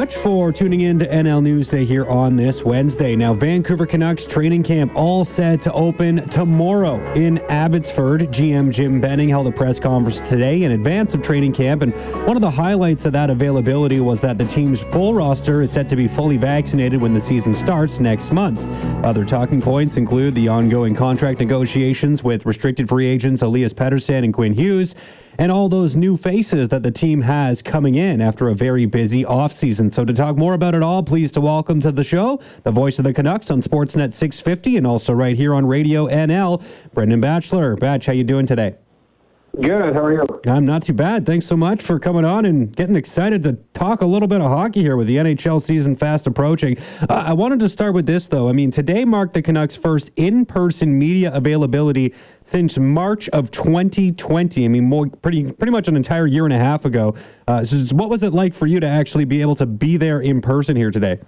much for tuning in to NL Newsday here on this Wednesday. Now, Vancouver Canucks training camp all set to open tomorrow in Abbotsford. GM Jim Benning held a press conference today in advance of training camp, and one of the highlights of that availability was that the team's full roster is set to be fully vaccinated when the season starts next month. Other talking points include the ongoing contract negotiations with restricted free agents Elias Pettersson and Quinn Hughes and all those new faces that the team has coming in after a very busy offseason. So to talk more about it all, pleased to welcome to the show the voice of the Canucks on Sportsnet 650 and also right here on Radio NL, Brendan Batchelor. Batch, how you doing today? Good. How are you? I'm not too bad. Thanks so much for coming on and getting excited to talk a little bit of hockey here with the NHL season fast approaching. Uh, I wanted to start with this, though. I mean, today marked the Canucks' first in person media availability since March of 2020. I mean, more, pretty, pretty much an entire year and a half ago. Uh, so what was it like for you to actually be able to be there in person here today?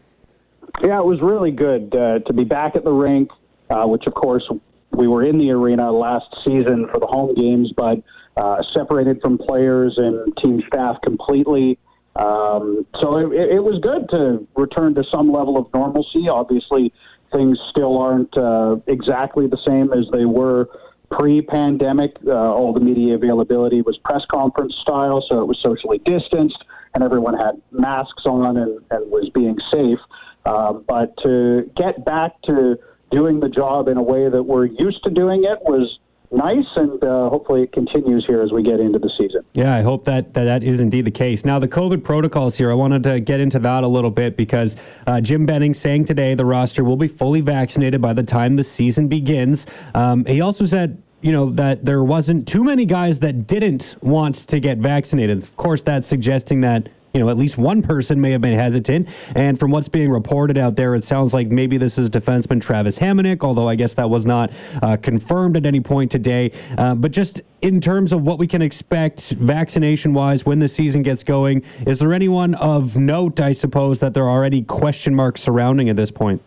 Yeah, it was really good uh, to be back at the rink, uh, which, of course, we were in the arena last season for the home games, but uh, separated from players and team staff completely. Um, so it, it was good to return to some level of normalcy. Obviously, things still aren't uh, exactly the same as they were pre-pandemic. Uh, all the media availability was press conference style, so it was socially distanced, and everyone had masks on and, and was being safe. Uh, but to get back to doing the job in a way that we're used to doing it was nice, and uh, hopefully it continues here as we get into the season. Yeah, I hope that, that that is indeed the case. Now, the COVID protocols here, I wanted to get into that a little bit because uh, Jim Benning saying today the roster will be fully vaccinated by the time the season begins. Um, he also said you know, that there wasn't too many guys that didn't want to get vaccinated. Of course, that's suggesting that you know, at least one person may have been hesitant. And from what's being reported out there, it sounds like maybe this is defenseman Travis Hamonic, although I guess that was not uh, confirmed at any point today. Uh, but just in terms of what we can expect vaccination wise when the season gets going, is there anyone of note, I suppose, that there are any question marks surrounding at this point?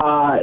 Uh,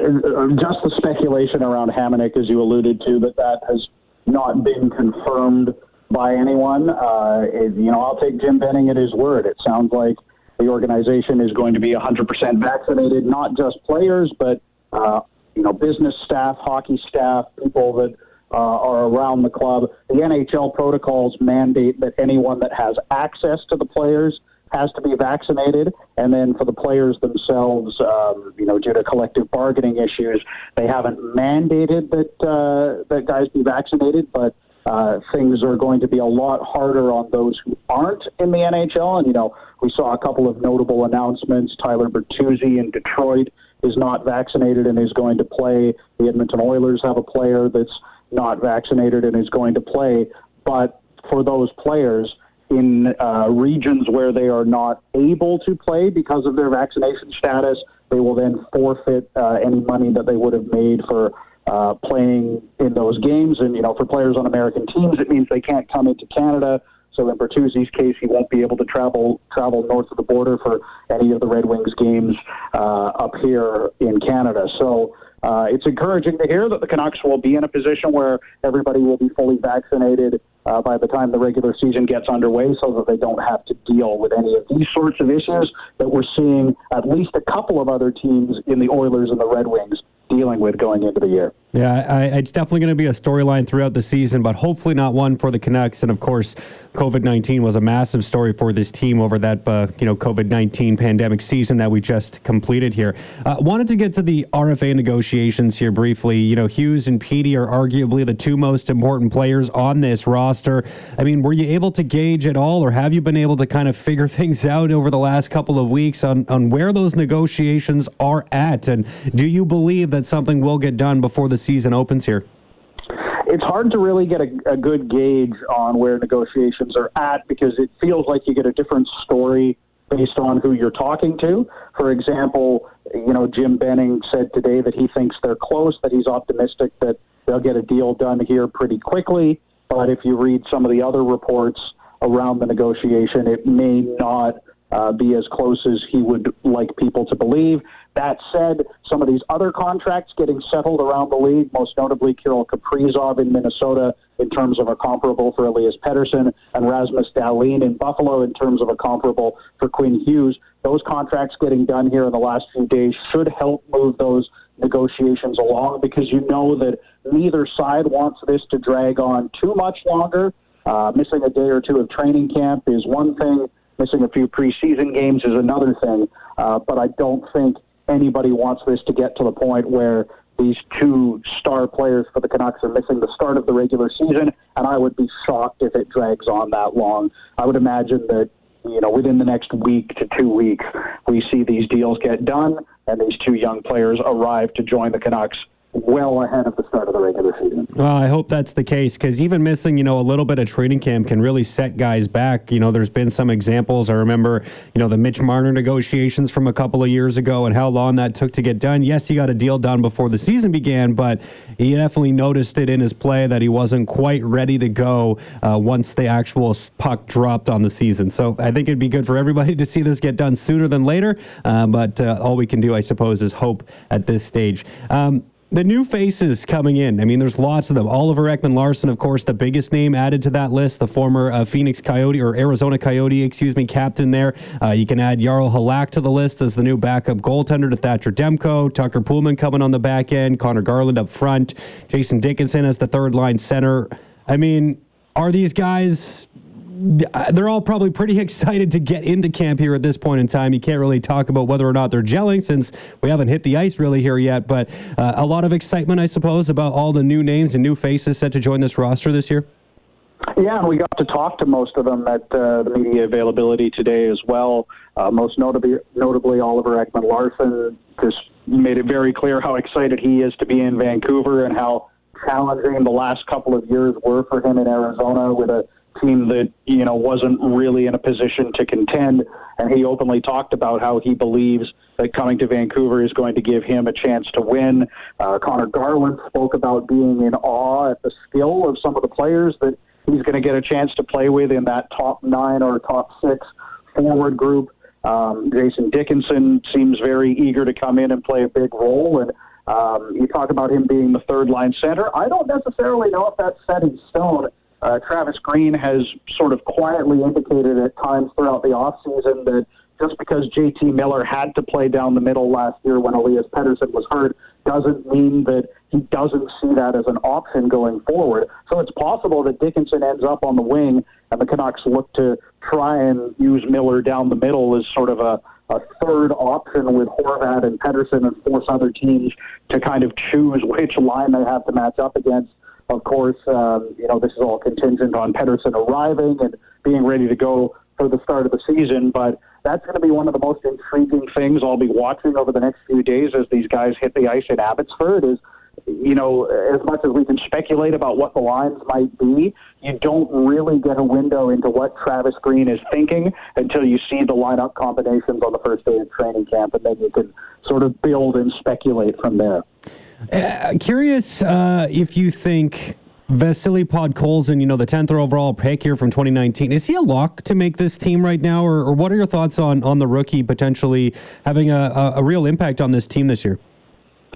just the speculation around Hamonic, as you alluded to, that that has not been confirmed by anyone. Uh, it, you know, I'll take Jim Benning at his word. It sounds like the organization is going to be 100% vaccinated, not just players, but uh, you know, business staff, hockey staff, people that uh, are around the club. The NHL protocols mandate that anyone that has access to the players has to be vaccinated, and then for the players themselves, um, you know, due to collective bargaining issues, they haven't mandated that uh, that guys be vaccinated, but uh, things are going to be a lot harder on those who aren't in the NHL. And, you know, we saw a couple of notable announcements. Tyler Bertuzzi in Detroit is not vaccinated and is going to play. The Edmonton Oilers have a player that's not vaccinated and is going to play. But for those players in uh, regions where they are not able to play because of their vaccination status, they will then forfeit uh, any money that they would have made for uh, playing in those games. And, you know, for players on American teams, it means they can't come into Canada. So in Bertuzzi's case, he won't be able to travel travel north of the border for any of the Red Wings games uh, up here in Canada. So uh, it's encouraging to hear that the Canucks will be in a position where everybody will be fully vaccinated uh, by the time the regular season gets underway so that they don't have to deal with any of these sorts of issues that we're seeing at least a couple of other teams in the Oilers and the Red Wings dealing with going into the year. Yeah, I, it's definitely going to be a storyline throughout the season, but hopefully not one for the Canucks. And of course, COVID nineteen was a massive story for this team over that uh, you know COVID nineteen pandemic season that we just completed here. Uh, wanted to get to the RFA negotiations here briefly. You know, Hughes and Petey are arguably the two most important players on this roster. I mean, were you able to gauge at all, or have you been able to kind of figure things out over the last couple of weeks on on where those negotiations are at, and do you believe that something will get done before the season opens here? It's hard to really get a, a good gauge on where negotiations are at because it feels like you get a different story based on who you're talking to. For example, you know, Jim Benning said today that he thinks they're close, that he's optimistic that they'll get a deal done here pretty quickly. But if you read some of the other reports around the negotiation, it may not uh, be as close as he would like people to believe. That said, some of these other contracts getting settled around the league, most notably Kirill Kaprizov in Minnesota in terms of a comparable for Elias Pettersson, and Rasmus Dahlin in Buffalo in terms of a comparable for Quinn Hughes. Those contracts getting done here in the last few days should help move those negotiations along because you know that neither side wants this to drag on too much longer. Uh, missing a day or two of training camp is one thing. Missing a few preseason games is another thing. Uh, but I don't think anybody wants this to get to the point where these two star players for the Canucks are missing the start of the regular season, and I would be shocked if it drags on that long. I would imagine that you know within the next week to two weeks we see these deals get done and these two young players arrive to join the Canucks well ahead of the start of the regular season. Well, I hope that's the case because even missing, you know, a little bit of training camp can really set guys back. You know, there's been some examples. I remember, you know, the Mitch Marner negotiations from a couple of years ago and how long that took to get done. Yes, he got a deal done before the season began, but he definitely noticed it in his play that he wasn't quite ready to go uh, once the actual puck dropped on the season. So I think it'd be good for everybody to see this get done sooner than later. Uh, but uh, all we can do, I suppose, is hope at this stage. Um, the new faces coming in. I mean, there's lots of them. Oliver Ekman Larsson, of course, the biggest name added to that list. The former uh, Phoenix Coyote or Arizona Coyote, excuse me, captain there. Uh, you can add Jaro Halak to the list as the new backup goaltender to Thatcher Demko. Tucker Poolman coming on the back end. Conor Garland up front. Jason Dickinson as the third line center. I mean, are these guys they're all probably pretty excited to get into camp here at this point in time. You can't really talk about whether or not they're gelling since we haven't hit the ice really here yet, but uh, a lot of excitement, I suppose, about all the new names and new faces set to join this roster this year. Yeah, and we got to talk to most of them at uh, the media availability today as well. Uh, most notably, notably Oliver Ekman Larsson just made it very clear how excited he is to be in Vancouver and how challenging the last couple of years were for him in Arizona with a team that you know wasn't really in a position to contend. And he openly talked about how he believes that coming to Vancouver is going to give him a chance to win. Uh, Conor Garland spoke about being in awe at the skill of some of the players that he's going to get a chance to play with in that top nine or top six forward group. Um, Jason Dickinson seems very eager to come in and play a big role. And um, you talk about him being the third line center. I don't necessarily know if that's set in stone uh, Travis Green has sort of quietly indicated at times throughout the offseason that just because JT Miller had to play down the middle last year when Elias Pettersson was hurt doesn't mean that he doesn't see that as an option going forward. So it's possible that Dickinson ends up on the wing and the Canucks look to try and use Miller down the middle as sort of a, a third option with Horvat and Pettersson and force other teams to kind of choose which line they have to match up against of course, um, you know, this is all contingent on Pettersson arriving and being ready to go for the start of the season. But that's going to be one of the most intriguing things I'll be watching over the next few days as these guys hit the ice in Abbotsford. Is you know, as much as we can speculate about what the lines might be, you don't really get a window into what Travis Green is thinking until you see the lineup combinations on the first day of training camp, and then you can sort of build and speculate from there. Uh, curious uh, if you think Vasily Podkolzin, you know, the 10th overall pick here from 2019, is he a lock to make this team right now? Or, or what are your thoughts on, on the rookie potentially having a, a, a, real impact on this team this year?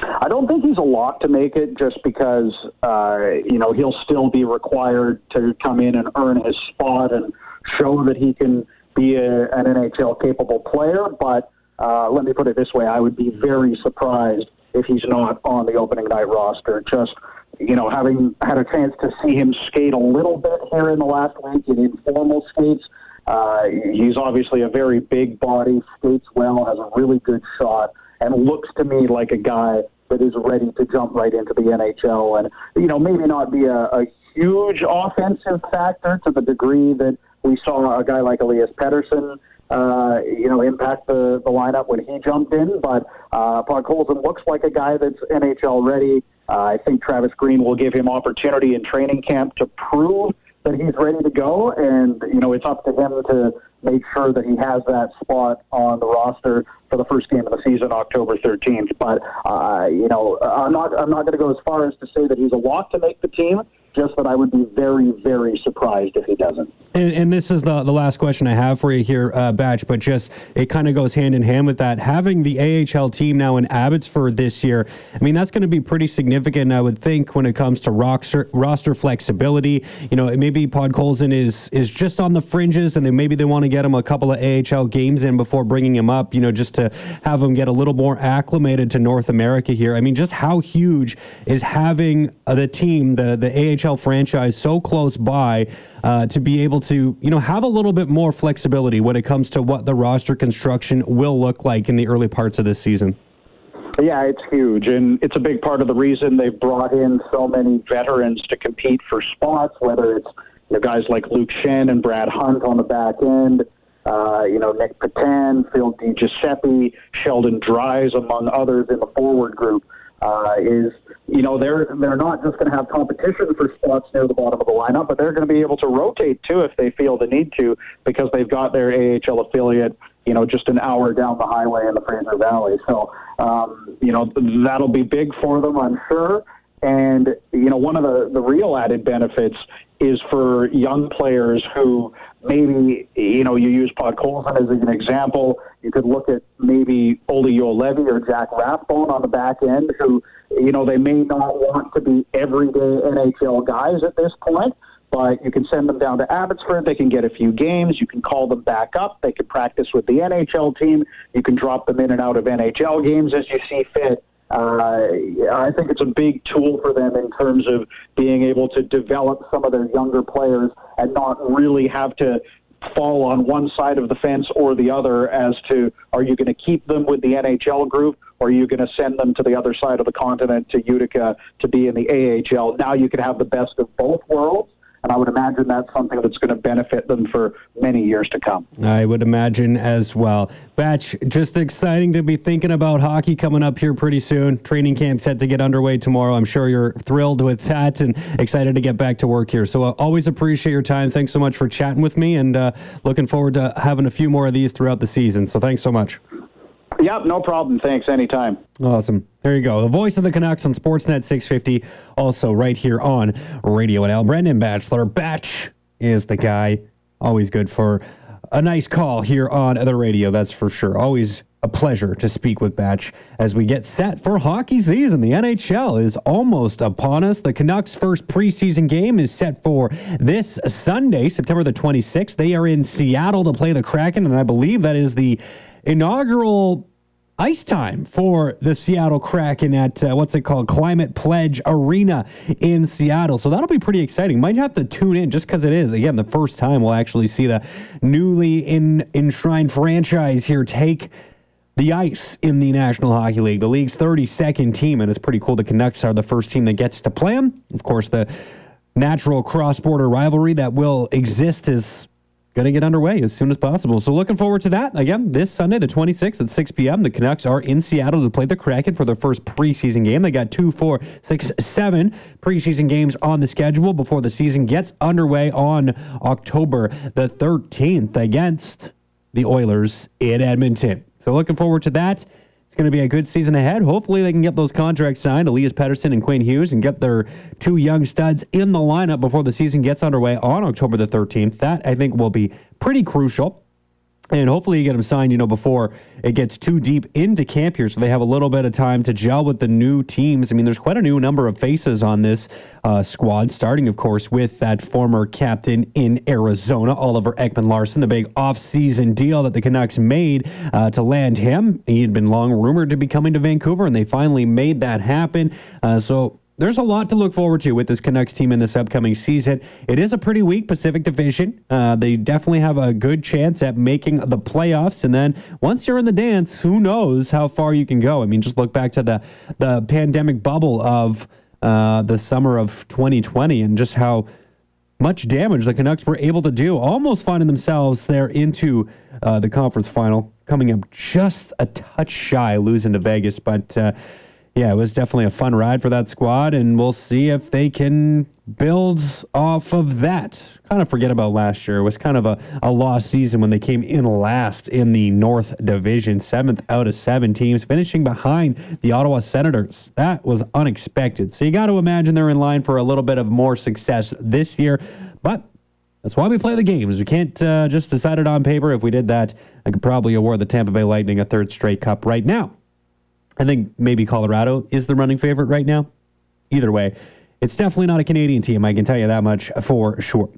I don't think he's a lock to make it just because, uh, you know, he'll still be required to come in and earn his spot and show that he can be a, an NHL capable player. But uh, let me put it this way I would be very surprised if he's not on the opening night roster. Just you know, having had a chance to see him skate a little bit here in the last week in informal skates, uh, he's obviously a very big body, skates well, has a really good shot, and looks to me like a guy that is ready to jump right into the NHL. And you know, maybe not be a, a huge offensive factor to the degree that we saw a guy like Elias Pettersson uh, you know, impact the, the lineup when he jumped in. But uh, Park Podkolzin looks like a guy that's NHL ready. Uh, I think Travis Green will give him opportunity in training camp to prove that he's ready to go, and you know, it's up to him to make sure that he has that spot on the roster for the first game of the season, October 13th. But uh, you know, I'm not I'm not going to go as far as to say that he's a lock to make the team. Just that I would be very, very surprised if he doesn't. And, and, this is the, the last question I have for you here, uh, Batch, but just it kind of goes hand in hand with that. Having the AHL team now in Abbotsford this year, I mean, that's going to be pretty significant, I would think, when it comes to roster, roster flexibility. You know, maybe Podkolzin is is just on the fringes, and then maybe they want to get him a couple of AHL games in before bringing him up, you know, just to have him get a little more acclimated to North America here. I mean, just how huge is having the team, the, the AHL franchise, so close by? uh, to be able to, you know, have a little bit more flexibility when it comes to what the roster construction will look like in the early parts of this season. Yeah, it's huge, and it's a big part of the reason they've brought in so many veterans to compete for spots. Whether it's you know, guys like Luke Schenn and Brad Hunt on the back end, uh, you know Nic Petan, Phil DiGiuseppe, Sheldon Dries, among others in the forward group uh, is you know they're they're not just going to have competition for spots near the bottom of the lineup, but they're going to be able to rotate too if they feel the need to because they've got their AHL affiliate you know just an hour down the highway in the Fraser Valley. So um, you know that'll be big for them, I'm sure. And you know one of the the real added benefits is for young players who maybe, you know, you use Podkolzin as an example. You could look at maybe Olli Juolevi or Jack Rathbone on the back end who, you know, they may not want to be everyday NHL guys at this point, but you can send them down to Abbotsford. They can get a few games. You can call them back up. They can practice with the NHL team. You can drop them in and out of NHL games as you see fit. Uh, I think it's a big tool for them in terms of being able to develop some of their younger players and not really have to fall on one side of the fence or the other as to are you going to keep them with the NHL group or are you going to send them to the other side of the continent to Utica to be in the AHL? Now you can have the best of both worlds and I would imagine that's something that's going to benefit them for many years to come. I would imagine as well. Batch, just exciting to be thinking about hockey coming up here pretty soon. Training camp set to get underway tomorrow. I'm sure you're thrilled with that and excited to get back to work here. So, uh, always appreciate your time. Thanks so much for chatting with me and uh, looking forward to having a few more of these throughout the season. So, thanks so much. Yep, no problem. Thanks. Anytime. Awesome. There you go. The voice of the Canucks on Sportsnet 650. Also, right here on Radio NL. Brendan Batchelor. Batch is the guy. Always good for a nice call here on the radio, that's for sure. Always a pleasure to speak with Batch as we get set for hockey season. The NHL is almost upon us. The Canucks' first preseason game is set for this Sunday, September the 26th. They are in Seattle to play the Kraken, and I believe that is the inaugural ice time for the Seattle Kraken at uh, what's it called Climate Pledge Arena in Seattle. So that'll be pretty exciting. Might have to tune in just because it is again the first time we'll actually see the newly in, enshrined franchise here take the ice in the National Hockey League, the league's 32nd team, and it's pretty cool. The Canucks are the first team that gets to play them. Of course, the natural cross-border rivalry that will exist is going to get underway as soon as possible. So looking forward to that. Again, this Sunday, the 26th at 6 p.m., the Canucks are in Seattle to play the Kraken for their first preseason game. They got two, four, six, seven preseason games on the schedule before the season gets underway on October the 13th against the Oilers in Edmonton. So looking forward to that. It's going to be a good season ahead. Hopefully, they can get those contracts signed, Elias Pettersson and Quinn Hughes, and get their two young studs in the lineup before the season gets underway on October the 13th. That, I think, will be pretty crucial. And hopefully you get them signed, you know, before it gets too deep into camp here, so they have a little bit of time to gel with the new teams. I mean, there's quite a new number of faces on this uh, squad, starting, of course, with that former captain in Arizona, Oliver Ekman-Larsson, the big offseason deal that the Canucks made uh, to land him. He had been long rumored to be coming to Vancouver, and they finally made that happen. Uh, so there's a lot to look forward to with this Canucks team in this upcoming season. It is a pretty weak Pacific Division. Uh, they definitely have a good chance at making the playoffs, and then once you're in the dance, who knows how far you can go? I mean, just look back to the the pandemic bubble of uh, the summer of 2020, and just how much damage the Canucks were able to do, almost finding themselves there into uh, the conference final, coming up just a touch shy, losing to Vegas, but uh, yeah, it was definitely a fun ride for that squad, and we'll see if they can build off of that. Kind of forget about last year. It was kind of a, a lost season when they came in last in the North Division, seventh out of seven teams, finishing behind the Ottawa Senators. That was unexpected. So you got to imagine they're in line for a little bit of more success this year. But That's why we play the games. We can't uh, just decide it on paper. If we did that, I could probably award the Tampa Bay Lightning a third straight cup right now. I think maybe Colorado is the running favorite right now. Either way, it's definitely not a Canadian team. I can tell you that much for sure.